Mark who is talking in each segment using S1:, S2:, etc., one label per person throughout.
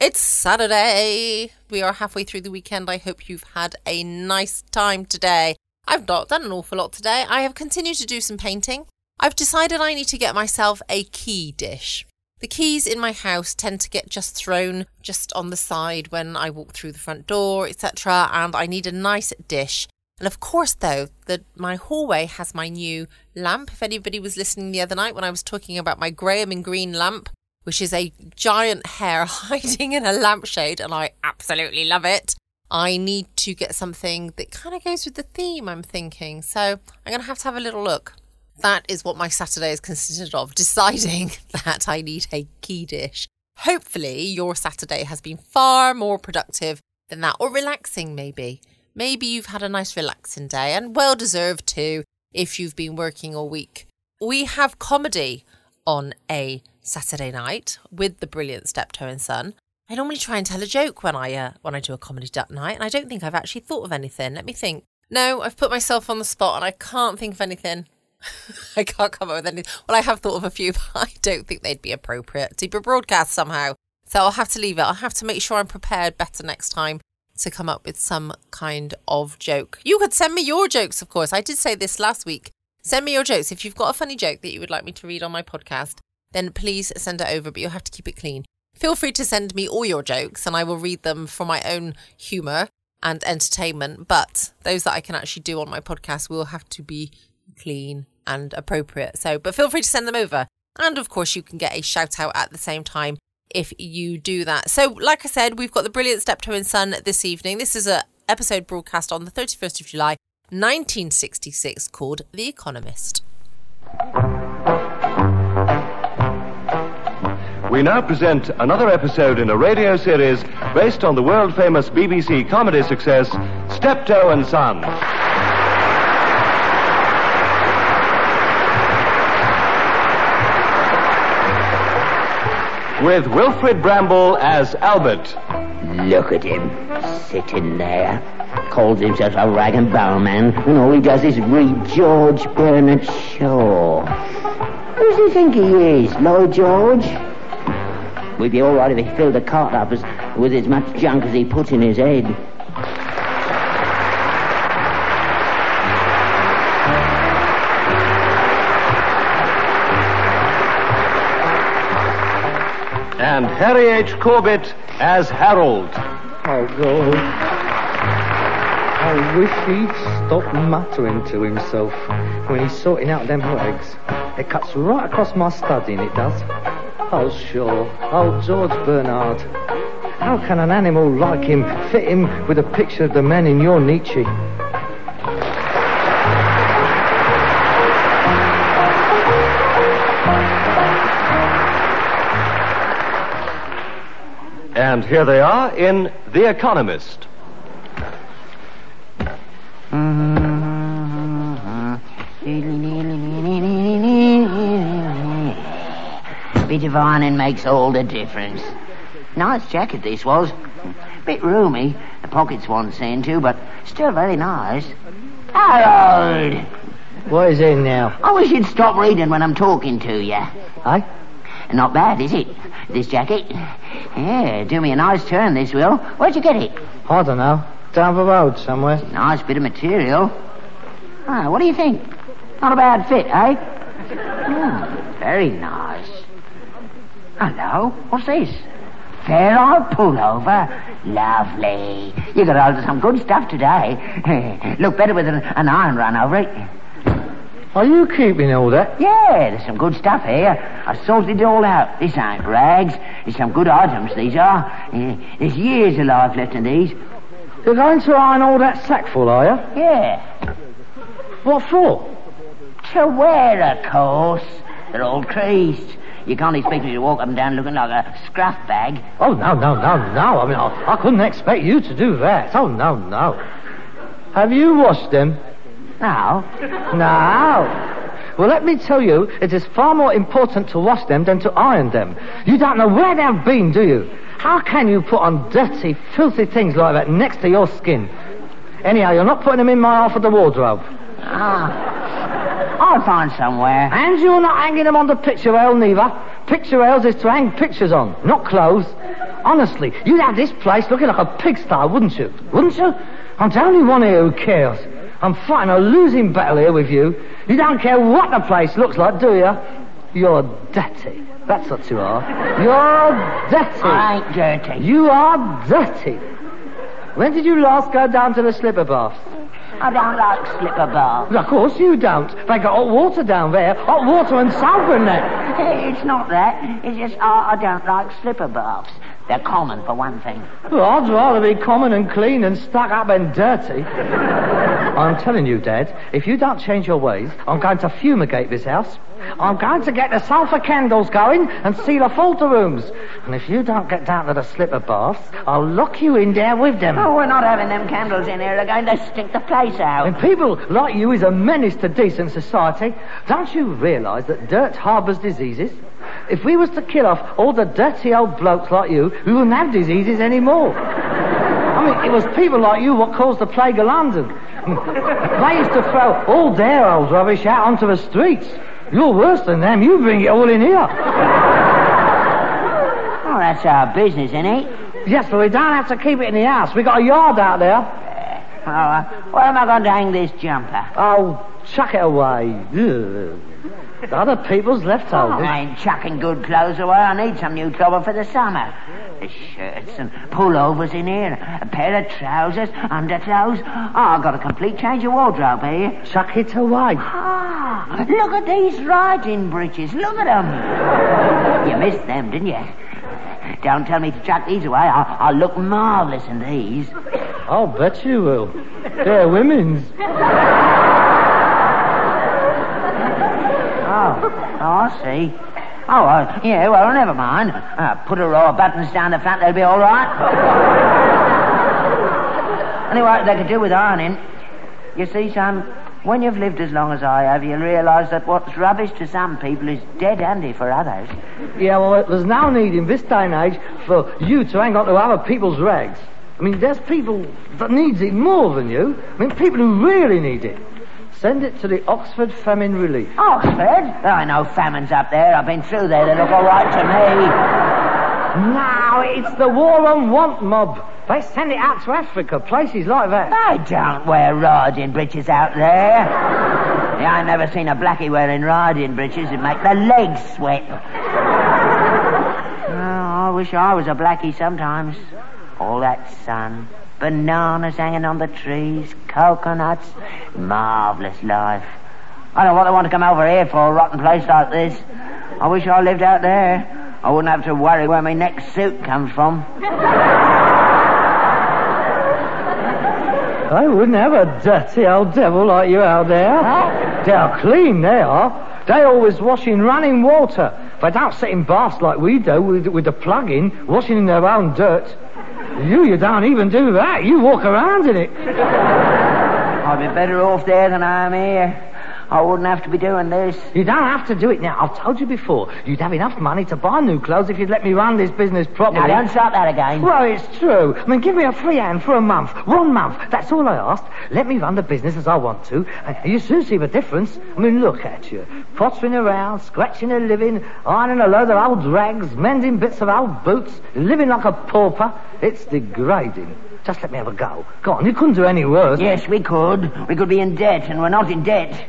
S1: It's Saturday. We are halfway through the weekend. I hope you've had a nice time today. I've not done an awful lot today. I have continued to do some painting. I've decided I need to get myself a key dish. The keys in my house tend to get just thrown just on the side when I walk through the front door, etc. And I need a nice dish. And of course, though, the, my hallway has my new lamp. If anybody was listening the other night when I was talking about my Graham and Green lamp, which is a giant hair hiding in a lampshade, and I absolutely love it. I need to get something that kind of goes with the theme, I'm thinking. So I'm going to have to have a little look. That is what my Saturday is consisted of deciding that I need a key dish. Hopefully, your Saturday has been far more productive than that, or relaxing, maybe. Maybe you've had a nice relaxing day and well deserved too if you've been working all week. We have comedy on a Saturday night with the brilliant Steptoe and Son. I normally try and tell a joke when I uh, when I do a comedy night, and I don't think I've actually thought of anything. Let me think. No, I've put myself on the spot, and I can't think of anything. I can't come up with anything. Well, I have thought of a few, but I don't think they'd be appropriate to be broadcast somehow. So I'll have to leave it. I'll have to make sure I'm prepared better next time to come up with some kind of joke. You could send me your jokes, of course. I did say this last week. Send me your jokes. If you've got a funny joke that you would like me to read on my podcast, then please send it over, but you'll have to keep it clean. Feel free to send me all your jokes and I will read them for my own humour and entertainment. But those that I can actually do on my podcast will have to be clean and appropriate. So, but feel free to send them over. And of course, you can get a shout out at the same time if you do that. So, like I said, we've got the brilliant Steptoe and Son this evening. This is a episode broadcast on the 31st of July, 1966, called The Economist.
S2: We now present another episode in a radio series based on the world famous BBC comedy success, Steptoe and Son. With Wilfrid Brambell as Albert.
S3: Look at him, sitting there. Calls himself a rag and barrel man, and all he does is read George Bernard Shaw. Who does he think he is, Lloyd George? We'd be all right if he filled the cart up as, with as much junk as he put in his head.
S2: And Harry H. Corbett as Harold.
S4: Oh, God. I wish he'd stop muttering to himself when he's sorting out them legs. It cuts right across my studying, it does. Oh, sure. Oh, George Bernard. How can an animal like him fit him with a picture of the man in your Nietzsche?
S2: And here they are in The Economist. Mm-hmm.
S3: Bit of ironing makes all the difference. Nice jacket this was. Bit roomy. The pockets want seeing to, but still very nice. Harold!
S4: What is it now?
S3: I wish you'd stop reading when I'm talking to you.
S4: Eh?
S3: Not bad, is it? This jacket? Yeah, do me a nice turn, this will. Where'd you get it?
S4: I don't know. Down the road somewhere.
S3: Nice bit of material. Ah, what do you think? Not a bad fit, eh? Hmm, very nice. Hello, what's this? Fair old pullover. Lovely. You got hold of some good stuff today. Look better with an, an iron run over it.
S4: Are you keeping all that?
S3: Yeah, there's some good stuff here. I sorted it all out. This ain't rags. There's some good items, these are. Eh, there's years of life left in these.
S4: You're going to iron all that sackful, are you?
S3: Yeah.
S4: What for?
S3: To wear, of course. They're all creased. You can't expect me to walk up and down looking like a scruff bag.
S4: Oh, no, no, no, no. I mean, I, I couldn't expect you to do that. Oh, no, no. Have you washed them?
S3: Now,
S4: No. Well, let me tell you, it is far more important to wash them than to iron them. You don't know where they've been, do you? How can you put on dirty, filthy things like that next to your skin? Anyhow, you're not putting them in my half of the wardrobe.
S3: ah, I'll find somewhere.
S4: And you're not hanging them on the picture rail neither. Picture rails is to hang pictures on, not clothes. Honestly, you'd have this place looking like a pigsty, wouldn't you? Wouldn't you? I'm the only one here who cares. I'm fighting a losing battle here with you. You don't care what the place looks like, do you? You're dirty. That's what you are. You're dirty.
S3: I ain't dirty.
S4: You are dirty. When did you last go down to the slipper baths?
S3: I don't like slipper baths.
S4: Of course you don't. They got hot water down there. Hot water and sulphur in there.
S3: It's not that. It's just I, I don't like slipper baths. They're common, for one thing.
S4: Well, I'd rather be common and clean and stuck up and dirty. I'm telling you, Dad, if you don't change your ways, I'm going to fumigate this house. I'm going to get the sulphur candles going and seal off all the rooms. And if you don't get down to the slipper baths, I'll lock you in there with them.
S3: Oh, we're not having them candles in here. They're going to stink the place out.
S4: And people like you is a menace to decent society. Don't you realise that dirt harbours diseases? If we was to kill off all the dirty old blokes like you, we wouldn't have diseases anymore. I mean, it was people like you what caused the plague of London. They used to throw all their old rubbish out onto the streets. You're worse than them. You bring it all in here.
S3: Oh, that's our business, isn't it?
S4: Yes, but we don't have to keep it in the house. We got a yard out there.
S3: Oh, uh, where am I going to hang this jumper?
S4: Oh, chuck it away. Ugh. Other people's left leftovers.
S3: I ain't chucking good clothes away. I need some new clothes for the summer. The shirts and pullovers in here, a pair of trousers, underclothes. Oh, I've got a complete change of wardrobe here.
S4: Chuck it away.
S3: Ah, look at these riding breeches. Look at them. You missed them, didn't you? Don't tell me to chuck these away. I'll, I'll look marvellous in these.
S4: I'll bet you will. They're women's.
S3: Oh, oh, I see. Oh, well, yeah, well, never mind. Uh, put a row of buttons down the front, they'll be all right. anyway, they could do with ironing. You see, son, when you've lived as long as I have, you'll realise that what's rubbish to some people is dead handy for others.
S4: Yeah, well, there's no need in this day and age for you to hang on to other people's rags. I mean, there's people that needs it more than you. I mean, people who really need it. Send it to the Oxford Famine Relief.
S3: Oxford? Are no famines up there. I've been through there. They look all right to me.
S4: Now, it's the War on Want mob. They send it out to Africa, places like that.
S3: They don't wear riding breeches out there. Yeah, I've never seen a blackie wearing riding breeches. It'd make the legs sweat. Oh, I wish I was a blackie sometimes. All that sun, bananas hanging on the trees, coconuts, marvellous life. I don't know what they want to come over here for a rotten place like this. I wish I lived out there. I wouldn't have to worry where my next suit comes from.
S4: I wouldn't have a dirty old devil like you out there. They're clean, they are. They always wash in running water. They don't sit in baths like we do with, with the plug in, washing in their own dirt. You, you don't even do that. You walk around in it.
S3: I'd be better off there than I am here. I wouldn't have to be doing this.
S4: You don't have to do it now. I've told you before. You'd have enough money to buy new clothes if you'd let me run this business properly.
S3: Now, don't start that again.
S4: Well, it's true. I mean, give me a free hand for a month. One month. That's all I asked. Let me run the business as I want to. And you soon see the difference. I mean, look at you. Pottering around, scratching a living, ironing a load of old rags, mending bits of old boots, living like a pauper. It's degrading. Just let me have a go. Go on, you couldn't do any worse.
S3: Yes, we could. We could be in debt, and we're not in debt.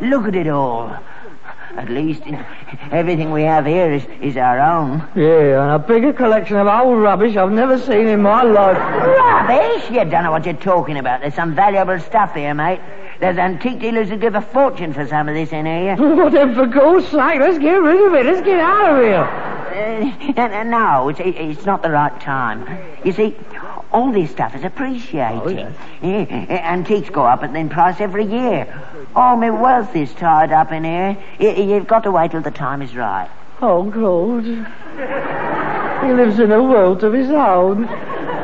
S3: Look at it all. At least everything we have here is, is our own.
S4: Yeah, and a bigger collection of old rubbish I've never seen in my life.
S3: Rubbish? You don't know what you're talking about. There's some valuable stuff here, mate. There's antique dealers who give a fortune for some of this in here.
S4: Well, then, for God's sake, let's get rid of it. Let's get out of here.
S3: Uh, no, it's, it's not the right time. You see, all this stuff is appreciating.
S4: Oh, yes.
S3: Yeah, uh, antiques go up in price every year. All my wealth is tied up in here. You've got to wait till the time is right.
S4: Oh, Claude. He lives in a world of his own.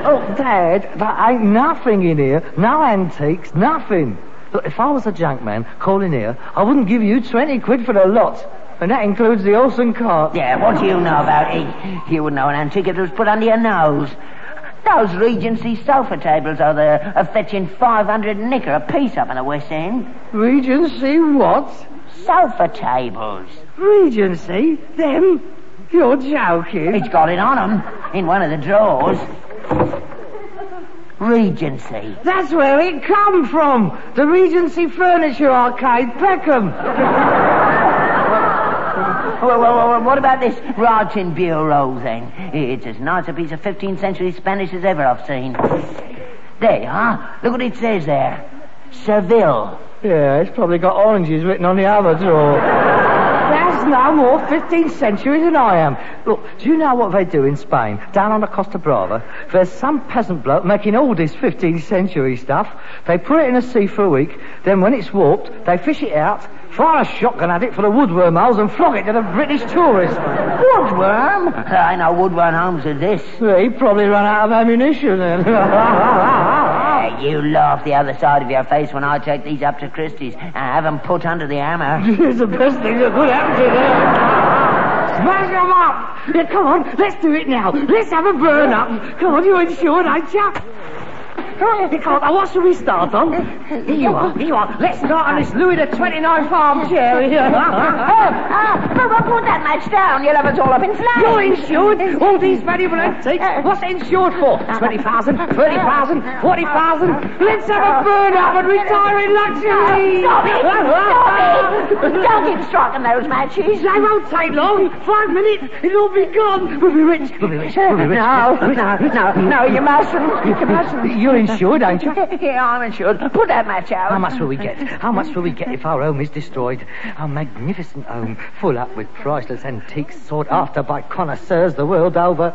S4: Oh, Dad, there ain't nothing in here. No antiques, nothing. Look, if I was a junk man calling here, I wouldn't give you 20 quid for the lot. And that includes the horse and cart.
S3: Yeah, what do you know about it? You wouldn't know an antique if it was put under your nose. Those Regency sofa tables are there are fetching 500 nicker a piece up in the West End.
S4: Regency what?
S3: sofa tables.
S4: Regency? Them? You're joking.
S3: It's got it on him in one of the drawers. Regency.
S4: That's where it come from. The Regency Furniture Arcade, Peckham.
S3: Well, well, well, what about this writing bureau then? It's as nice a piece of 15th century Spanish as ever I've seen. There you are. Look what it says there. Seville.
S4: Yeah, it's probably got oranges written on the other drawer. That's no more 15th century than I am. Look, do you know what they do in Spain? Down on the Costa Brava, there's some peasant bloke making all this 15th century stuff. They put it in the sea for a week, then when it's warped, they fish it out, fire a shotgun at it for the woodworm holes and flog it to the British tourists.
S3: Woodworm? I know woodworm homes are this.
S4: Yeah, he probably run out of ammunition then.
S3: Yeah, you laugh the other side of your face when I take these up to Christie's and have them put under the hammer.
S4: it's the best thing that could happen to them. Smash them up! Yeah, come on, let's do it now. Let's have a burn up. Come on, you're insured, ain't you? Come uh, on, come on, now what should we start on? Here you are, here you are. Let's start on this Louis the 29 farm chair here.
S3: Ah, ah, ah. but but put that match down. You'll have us all up in flames.
S4: You're insured. Uh, all these valuable uh, antiques. What's insured for? 20,000, 30,000, 40,000. Let's have a burn up and retire in luxury.
S3: Stop it! Stop it! Don't get keep striking those matches.
S4: They won't take long. Five minutes, it'll all be gone. We'll be rich. We'll be rich. We'll be rich.
S3: No, no, no, no, you mustn't. You mustn't.
S4: You're insured, aren't you?
S3: Yeah, I'm insured. Put that match out.
S4: How much will we get? How much will we get if our home is destroyed? Our magnificent home, full up with priceless antiques sought after by connoisseurs the world over.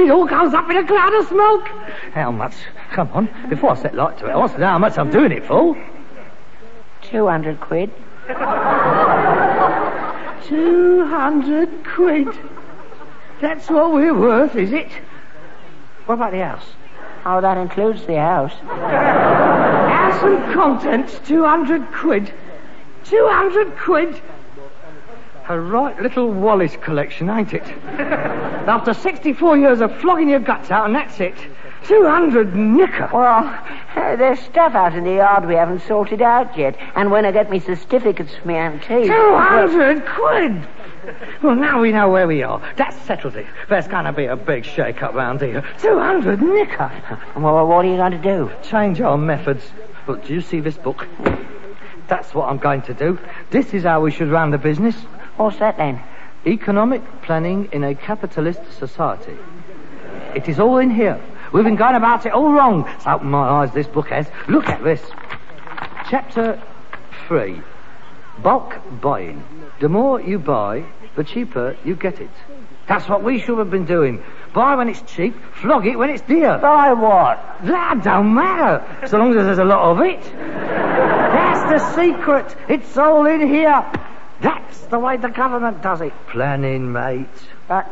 S4: It all comes up in a cloud of smoke. How much? Come on, before I set light to it, I want to know how much I'm doing it for.
S3: 200 quid.
S4: Two hundred quid. That's what we're worth, is it? What about the house?
S3: Oh, that includes the house.
S4: House and contents, two hundred quid. Two hundred quid. A right little Wallace collection, ain't it? After 64 years of flogging your guts out, and that's it. 200 nicker.
S3: Well, there's stuff out in the yard we haven't sorted out yet. And when I get me certificates for my antique...
S4: 200 quid! Well, now we know where we are. That settles it. There's going to be a big shake-up round here. 200 nicker.
S3: Well, what are you going to do?
S4: Change our methods. Look, do you see this book? That's what I'm going to do. This is how we should run the business.
S3: What's that then?
S4: Economic planning in a capitalist society. It is all in here. We've been going about it all wrong. It's opened my eyes, this book has. Look at this. Chapter 3. Bulk buying. The more you buy, the cheaper you get it. That's what we should have been doing. Buy when it's cheap, flog it when it's dear.
S3: Buy what?
S4: That don't matter, so long as there's a lot of it. That's the secret. It's all in here. That's the way the government does it. Planning, mate.
S3: But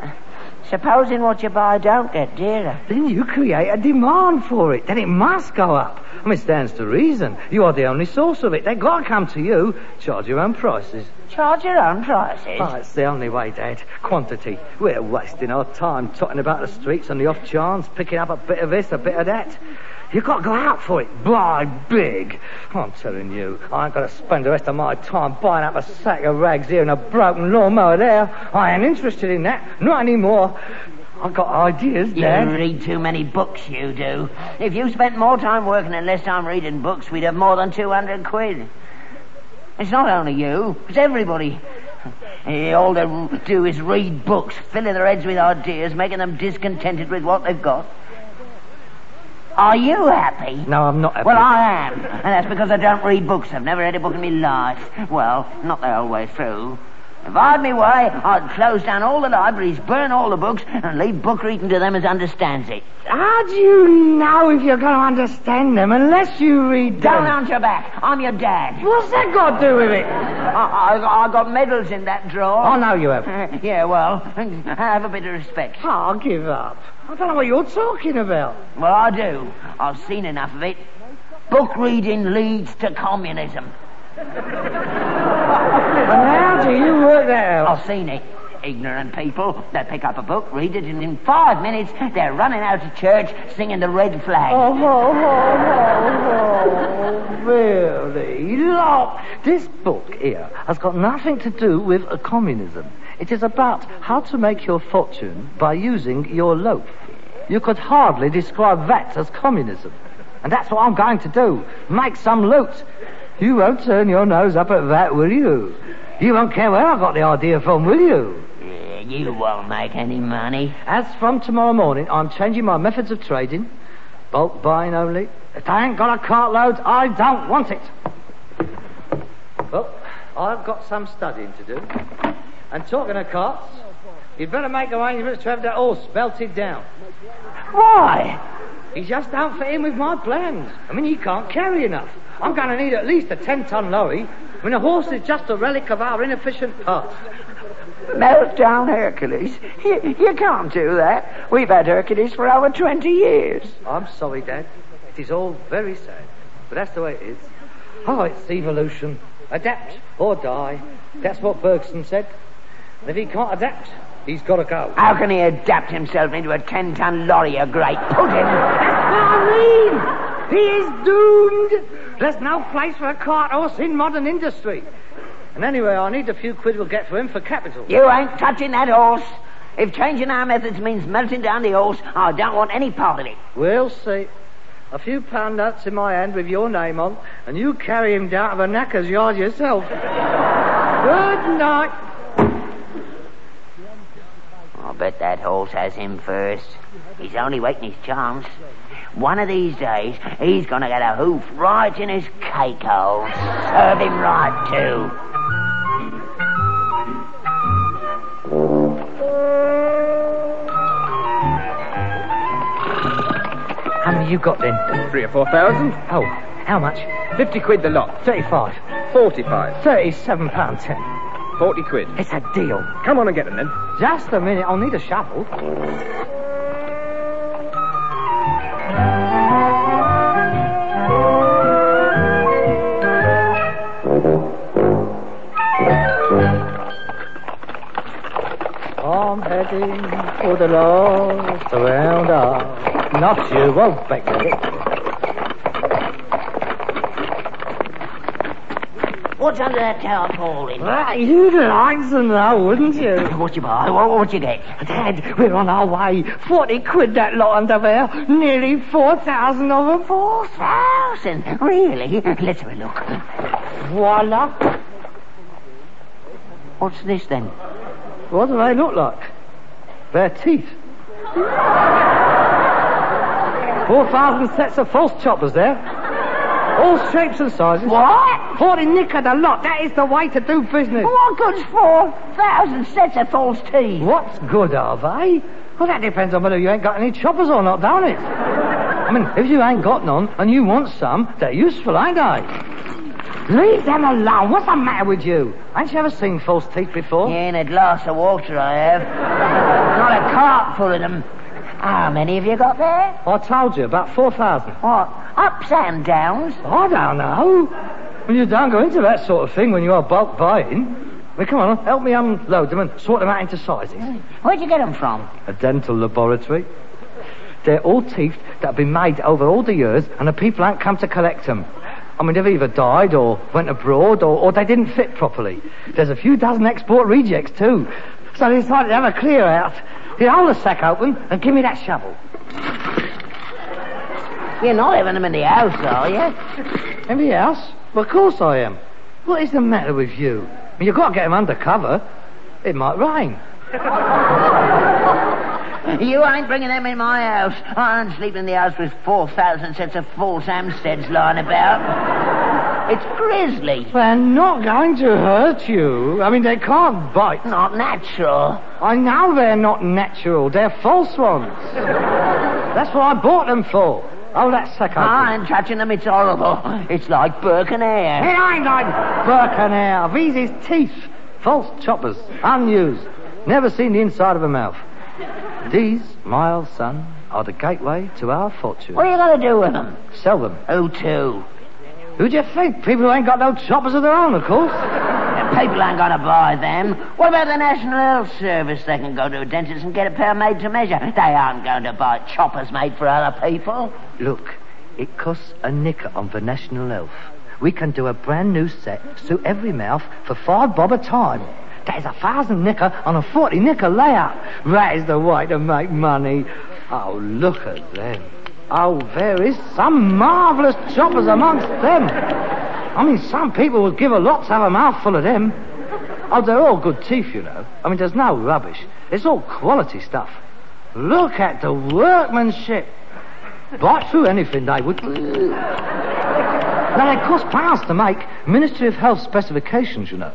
S3: supposing what you buy don't get dearer.
S4: Then you create a demand for it. Then it must go up. I mean, it stands to reason. You are the only source of it. They've got to come to you, charge your own prices.
S3: Charge your own prices.
S4: Oh, it's the only way, Dad. Quantity. We're wasting our time trotting about the streets on the off chance, picking up a bit of this, a bit of that. You've got to go out for it. Buy big. I'm telling you, I ain't going to spend the rest of my time buying up a sack of rags here and a broken lawnmower there. I ain't interested in that. Not anymore. I've got ideas,
S3: You read too many books, you do. If you spent more time working and less time reading books, we'd have more than 200 quid. It's not only you, it's everybody. All they do is read books, filling their heads with ideas, making them discontented with what they've got. Are you happy?
S4: No, I'm not happy.
S3: Well, I am. And that's because I don't read books. I've never read a book in my life. Well, not the whole way through. If I had me way, I'd close down all the libraries, burn all the books, and leave book reading to them as understands it.
S4: How do you know if you're going to understand them unless you read them?
S3: Don't answer your back. I'm your dad.
S4: What's that got to do with it?
S3: I, I, I got medals in that drawer.
S4: Oh, no, you haven't.
S3: Uh, yeah, well, have a bit of respect.
S4: I'll give up. I don't know what you're talking about.
S3: Well, I do. I've seen enough of it. Book reading leads to communism.
S4: And how do you work that out?
S3: I've seen it. Ignorant people. They pick up a book, read it, and in five minutes they're running out of church singing the red flag.
S4: Oh, oh, oh, oh, really? Look, this book here has got nothing to do with communism. It is about how to make your fortune by using your loaf. You could hardly describe that as communism. And that's what I'm going to do. Make some loot. You won't turn your nose up at that, will you? You won't care where I got the idea from, will you?
S3: Yeah, you won't make any money.
S4: As from tomorrow morning, I'm changing my methods of trading. Bulk buying only. If I ain't got a cartload, I don't want it. Well, I've got some studying to do. And talking of carts, you'd better make arrangements to have that horse belted down.
S3: Why?
S4: He's just out for in with my plans. I mean, he can't carry enough. I'm going to need at least a 10-ton lorry. I mean, a horse is just a relic of our inefficient past.
S3: Melt down Hercules. You, you can't do that. We've had Hercules for over 20 years.
S4: I'm sorry, Dad. It is all very sad. But that's the way it is. Oh, it's evolution. Adapt or die. That's what Bergson said. And if he can't adapt, he's got to go.
S3: How can he adapt himself into a 10-ton lorry, a great pudding?
S4: I mean, he is doomed. There's no place for a cart horse in modern industry. And anyway, I need a few quid we'll get for him for capital.
S3: You ain't touching that horse. If changing our methods means melting down the horse, I don't want any part of it.
S4: We'll see. A few pound notes in my hand with your name on, and you carry him down to the knacker's yard yourself. Good night.
S3: I bet that horse has him first. He's only waiting his chance. One of these days, he's gonna get a hoof right in his cake hole. Serve him right, too.
S4: How many you got then?
S5: Three or four thousand?
S4: Oh, how much?
S5: Fifty quid the lot.
S4: Thirty-five.
S5: Forty-five.
S4: Thirty-seven pound ten.
S5: Forty quid.
S4: It's a deal.
S5: Come on and get them then.
S4: Just a minute, I'll need a shovel. I'm heading for the lost around us. Not you, won't bet
S3: What's under that tarpaulin?
S4: You'd like to know, wouldn't you?
S3: What you buy? What, what you get?
S4: Dad, we're on our way. Forty quid that lot under there. Nearly four thousand of them.
S3: Four thousand? Really? Let's have a look.
S4: Voila.
S3: What's this then?
S4: What do they look like? Their teeth. Four thousand sets of false choppers there. All shapes and sizes.
S3: What?
S4: Forty nicker the lot. That is the way to do business.
S3: What good's four thousand sets of false teeth?
S4: What's good are they? Well, that depends on whether you ain't got any choppers or not, don't it? I mean, if you ain't got none and you want some, they're useful, ain't they? Leave them alone. What's the matter with you? Ain't you ever seen false teeth before?
S3: In a glass of water, I have. Not a cart full of them. How many have you got there?
S4: I told you, about 4,000.
S3: What? Ups and downs?
S4: I don't know. Well, you don't go into that sort of thing when you are bulk buying. Well, come on, help me unload them and sort them out into sizes.
S3: Where'd you get them from?
S4: A dental laboratory. They're all teeth that have been made over all the years, and the people ain't come to collect them. I mean, they've either died or went abroad or, or they didn't fit properly. There's a few dozen export rejects, too. So they decided to have a clear out. You hold the sack open and give me that shovel.
S3: You're not having them in the house, are you?
S4: In the house? Well, of course I am. What is the matter with you? I mean, you've got to get them under cover. It might rain.
S3: You ain't bringing them in my house. I ain't sleeping in the house with 4,000 sets of false Hampsteads lying about. It's grisly.
S4: They're not going to hurt you. I mean, they can't bite.
S3: Not natural.
S4: I know they're not natural. They're false ones. That's what I bought them for. Oh, that open.
S3: I ain't touching them. It's horrible. It's like Burke and
S4: It
S3: Hare.
S4: ain't like Burke and Hare. These is teeth. False choppers. Unused. Never seen the inside of a mouth. These, my old son, are the gateway to our fortune.
S3: What are you going to do with them?
S4: Sell them.
S3: Who to?
S4: Who do you think? People who ain't got no choppers of their own, of course.
S3: People ain't going to buy them. What about the National Health Service? They can go to a dentist and get a pair made to measure. They aren't going to buy choppers made for other people.
S4: Look, it costs a nicker on the National Health. We can do a brand new set, suit every mouth, for five bob a time. That is a thousand nicker on a forty nicker layout. That is the way to make money. Oh, look at them. Oh, there is some marvellous choppers amongst them. I mean, some people would give a lot to have a mouthful of them. Oh, they're all good teeth, you know. I mean, there's no rubbish. It's all quality stuff. Look at the workmanship. Bite through anything, they would. Now, they cost pounds to make. Ministry of Health specifications, you know.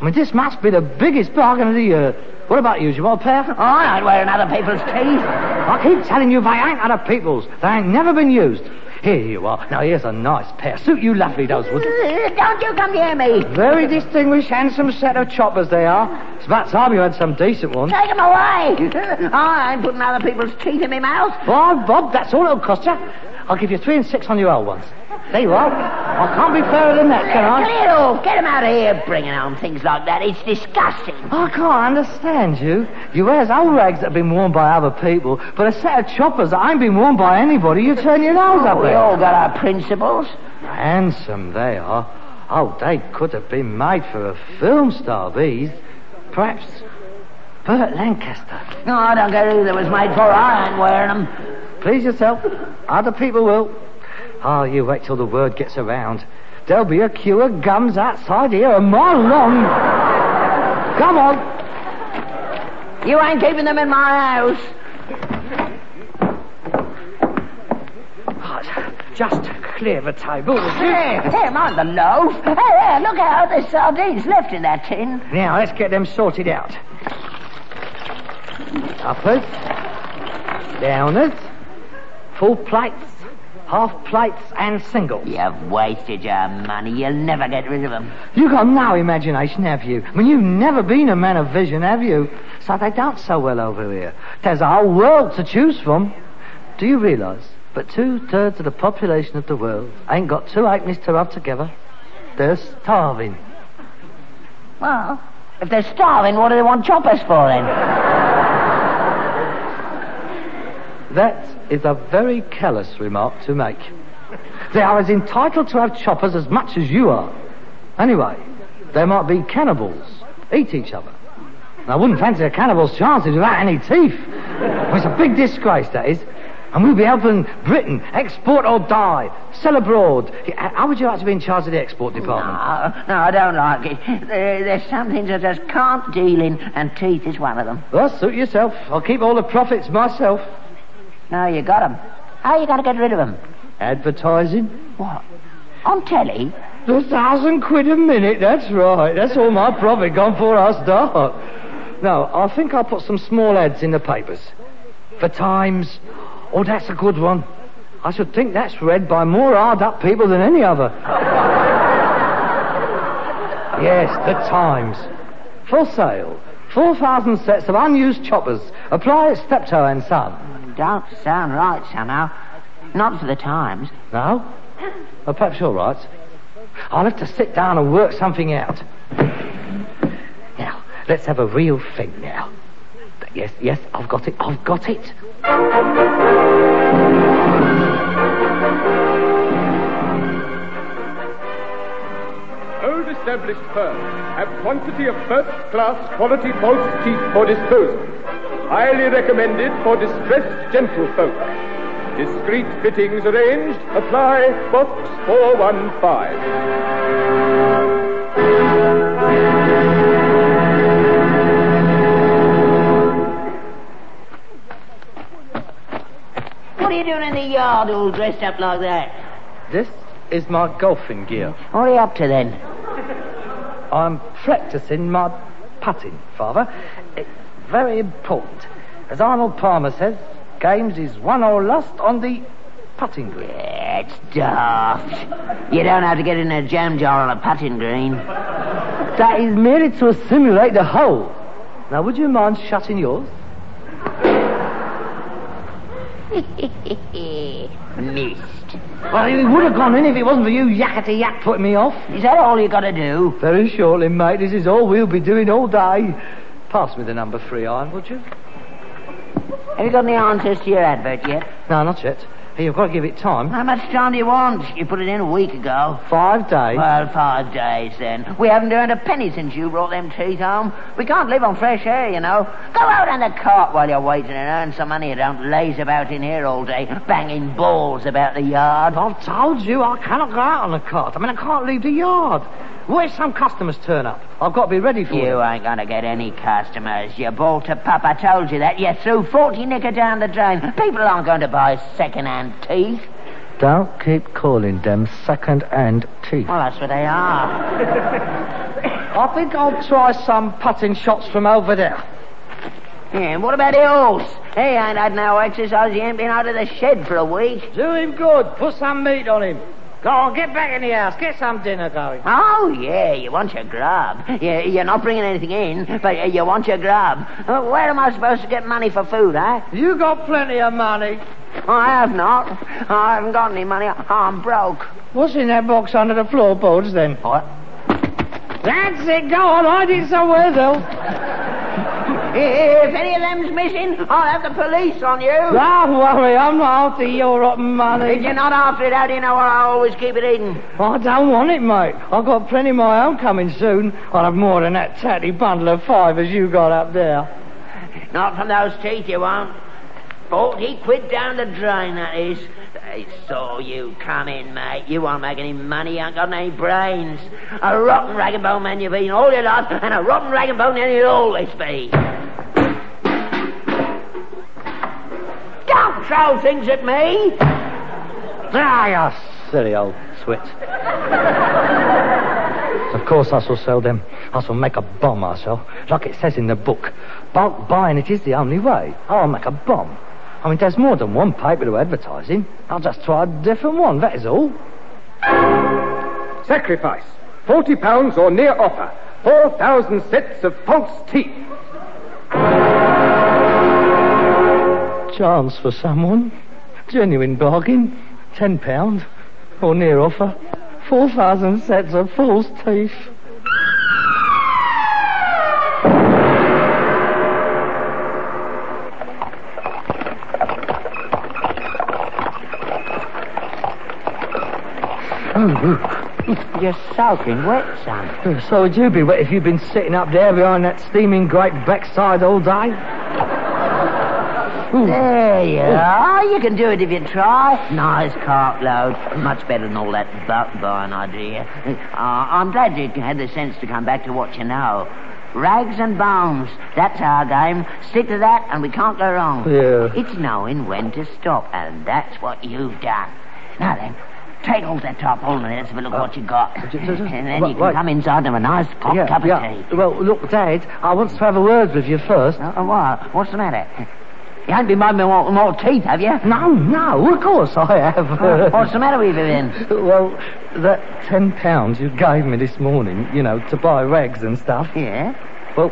S4: I mean, this must be the biggest bargain of the year. What about you, Jamal Pair?
S3: Oh, I ain't wearing other people's teeth.
S4: I keep telling you, they ain't other people's. They ain't never been used. Here you are. Now, here's a nice pair. Suit you lovely, those would.
S3: Uh, Don't you come near me.
S4: Very distinguished, handsome set of choppers they are. It's about time you had some decent ones.
S3: Take 'em away. oh, I ain't putting other people's teeth in my mouth.
S4: Five bob, that's all it'll cost you. I'll give you three and six on your old ones. There you are. I can't be fairer than that, can I?
S3: Clear off. Get 'em out of here bringing home things like that. It's disgusting.
S4: I can't understand you. You wears old rags that have been worn by other people, but a set of choppers that ain't been worn by anybody, you turn your nose up oh,
S3: We
S4: at.
S3: all got our principles.
S4: Handsome they are. Oh, they could have been made for a film star, these. Perhaps Burt Lancaster.
S3: No, I don't care who they was made for. I ain't wearing 'em.
S4: Please yourself. Other people will. Oh, you wait till the word gets around. There'll be a queue of gums outside here a mile long. Come on.
S3: You ain't keeping them in my house.
S4: Just clear the table.
S3: Here, here, mind the loaf. Hey, hey, look out. There's sardines left in that tin.
S4: Now, let's get them sorted out. Uppers, downers, full plates, half plates, and singles.
S3: You've wasted your money. You'll never get rid of them.
S4: You've got no imagination, have you? I mean, you've never been a man of vision, have you? So they don't so well over here. There's a whole world to choose from. Do you realise that two-thirds of the population of the world ain't got two halfpennies to rub together? They're starving.
S3: Well, if they're starving, what do they want choppers for then?
S4: That is a very callous remark to make. They are as entitled to have choppers as much as you are. Anyway, they might be cannibals, eat each other. And I wouldn't fancy a cannibal's chances without any teeth. Well, it's a big disgrace, that is. And we'll be helping Britain export or die, sell abroad. How would you like to be in charge of the export department?
S3: No, no, I don't like it. There, there's some things I just can't deal in, and teeth is one of them.
S4: Well, suit yourself. I'll keep all the profits myself.
S3: No, you got 'em. How are you going to get rid of 'em?
S4: Advertising?
S3: What? On telly?
S4: A thousand quid a minute, that's right. That's all my profit gone for I start. No, I think I'll put some small ads in the papers. For Times. Oh, that's a good one. I should think that's read by more hard up people than any other. yes, the Times. For sale. 4,000 sets of unused choppers. Apply at Steptoe and Son.
S3: Don't sound right somehow. Not for the Times.
S4: No? Well, perhaps you're right. I'll have to sit down and work something out. Now, let's have a real think now. Yes, yes, I've got it, I've got it.
S5: Old established firms have quantity of first-class quality false teeth for disposal. Highly recommended for distressed gentlefolk. Discreet fittings arranged. Apply box 415.
S3: What are you doing in the yard all dressed up like that?
S4: This is my golfing gear.
S3: What are you up to then?
S4: I'm practicing my putting, Father. Very important. As Arnold Palmer says, games is won or lost on the putting green.
S3: It's daft. You don't have to get in a jam jar on a putting green.
S4: That is merely to simulate the hole. Now, would you mind shutting yours?
S3: Missed.
S4: Well, he would have gone in if it wasn't for you yakety yak putting me off.
S3: Is that all you got to do?
S4: Very shortly, mate. This is all we'll be doing all day. Pass me the number three iron, would you?
S3: Have you got any answers to your advert yet?
S4: No, not yet. Hey, you've got to give it time.
S3: How much time do you want? You put it in a week ago.
S4: Five days.
S3: Well, five days then. We haven't earned a penny since you brought them teeth home. We can't live on fresh air, you know. Go out on the cart while you're waiting and earn some money. You don't laze about in here all day, banging balls about the yard.
S4: I've told you I cannot go out on the cart. I mean, I can't leave the yard. What if some customers turn up? I've got to be ready for
S3: You
S4: them.
S3: ain't gonna get any customers. You bought a pup. I told you that. You threw 40 nicker down the drain. People aren't going to buy second-hand teeth.
S4: Don't keep calling them second-hand teeth.
S3: Well, that's what they are.
S4: I think I'll try some putting shots from over there.
S3: Yeah, and what about the horse? He ain't had no exercise. He ain't been out of the shed for a week.
S4: Do him good. Put some meat on him. Go on, get back in the house. Get some dinner going.
S3: Oh, yeah, you want your grub. You, you're not bringing anything in, but you want your grub. Where am I supposed to get money for food, eh?
S4: You got plenty of money.
S3: I have not. I haven't got any money. I'm broke.
S4: What's in that box under the floorboards then?
S3: What?
S4: That's it. Go on, hide it somewhere else.
S3: If any of them's missing, I'll have the police on you.
S4: Don't worry, I'm not after your rotten money.
S3: If you're not after it, how do you know why I always keep it hidden?
S4: I don't want it, mate. I've got plenty of my own coming soon. I'll have more than that tatty bundle of five as you got up there.
S3: Not from those teeth, you won't. Forty quid down the drain, that is. They saw you come in, mate. You won't make any money. You ain't got any brains. A rotten rag and bone man you've been all your life, and a rotten rag and bone man you'll always be. Don't throw things at me!
S4: Ah, you silly old swit. of course I shall sell them. I shall make a bomb, I shall. Like it says in the book. Bulk buying it is the only way. I'll make a bomb. I mean, there's more than one paper to advertising. I'll just try a different one, that is all.
S5: Sacrifice. Forty pounds or near offer. Four thousand sets of false teeth.
S4: Chance for someone. Genuine bargain. Ten pound. Or near offer. Four thousand sets of false teeth.
S3: You're soaking wet, son.
S4: So would you be wet if you'd been sitting up there behind that steaming great backside all day?
S3: There you are. You can do it if you try. Nice cart load. Much better than all that buck buying idea. Uh, I'm glad you had the sense to come back to what you know. Rags and bones. That's our game. Stick to that and we can't go wrong.
S4: Yeah.
S3: It's knowing when to stop, and that's what you've done. Now then, take off that tarpaulin and let's have a look at what you got. and then
S4: right,
S3: you can
S4: right.
S3: come inside and have a nice hot cup of tea.
S4: Well, look, Dad, I want to have a word with you first.
S3: Uh, what? What's the matter? You haven't been minding more, more teeth, have you?
S4: No, no, of course I have.
S3: Uh, What's the matter with you then?
S4: well, that ten pounds you gave me this morning, you know, to buy rags and stuff.
S3: Yeah?
S4: Well,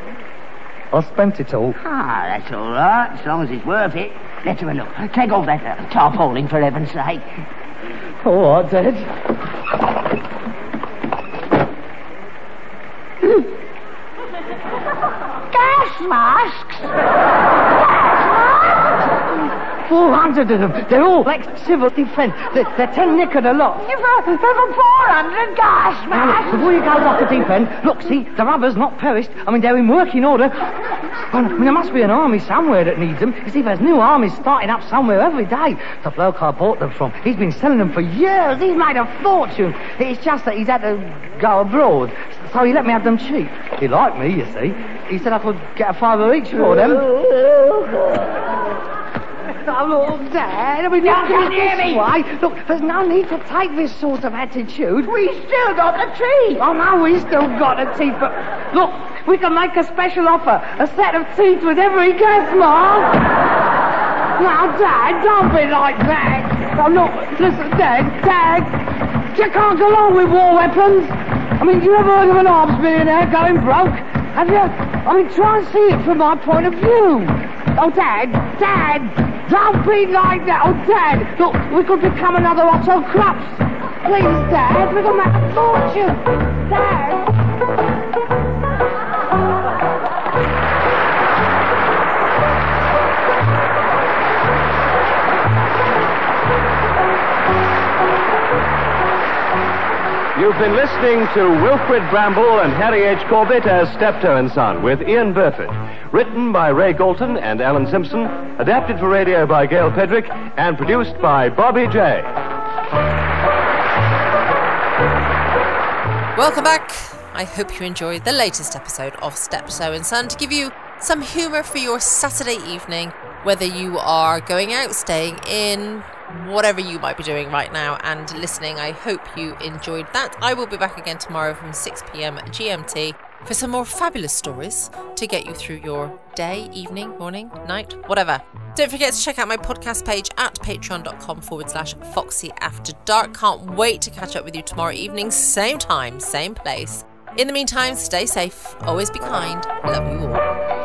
S4: I spent it all.
S3: Ah, that's all right, as long as it's worth it. Let's have a look. Take off that uh, tarpaulin, for heaven's sake.
S4: All right, Dad.
S3: Gas masks?
S4: Four hundred of them. They're all like civil defence. They're, they're ten nickered a lot.
S3: You've uh, over 400 gas
S4: Now, look, before you go off the deep end, look, see, the rubber's not perished. I mean, they're in working order. Well, I mean, there must be an army somewhere that needs them. You see, there's new armies starting up somewhere every day. The bloke I bought them from, he's been selling them for years. He's made a fortune. It's just that he's had to go abroad, so he let me have them cheap. He liked me, you see. He said I could get a fiver each for them. Oh, look, Dad, I mean,
S3: you can't hear me.
S4: way. Look, there's no need to take this sort of attitude.
S3: We still got the teeth.
S4: Oh, no, we still got a teeth, but look, we can make a special offer. A set of teeth with every gas mask. now, Dad, don't be like that. Oh, look, listen, Dad, Dad, you can't go on with war weapons. I mean, you ever heard of an arms millionaire going broke? Have you? I mean, try and see it from my point of view. Oh, Dad, Dad,
S3: Don't be like that, oh Dad. Look, we could become another Otto Krups. Please, Dad, we're gonna make a fortune. Dad.
S2: You've been listening to Wilfrid Brambell and Harry H. Corbett as Steptoe and Son with Ian Burford. Written by Ray Galton and Alan Simpson, adapted for radio by Gale Pedrick, and produced by Bobby Jaye
S1: Welcome back. I hope you enjoyed the latest episode of Steptoe and Son to give you some humour for your Saturday evening, whether you are going out, staying in, whatever you might be doing right now and listening. I hope you enjoyed that. I will be back again tomorrow from 6 pm GMT for some more fabulous stories to get you through your day, evening, morning, night, whatever. Don't forget to check out my podcast page at patreon.com forward slash foxy after dark. Can't wait to catch up with you tomorrow evening, same time, same place. In the meantime, stay safe, always be kind, love you all.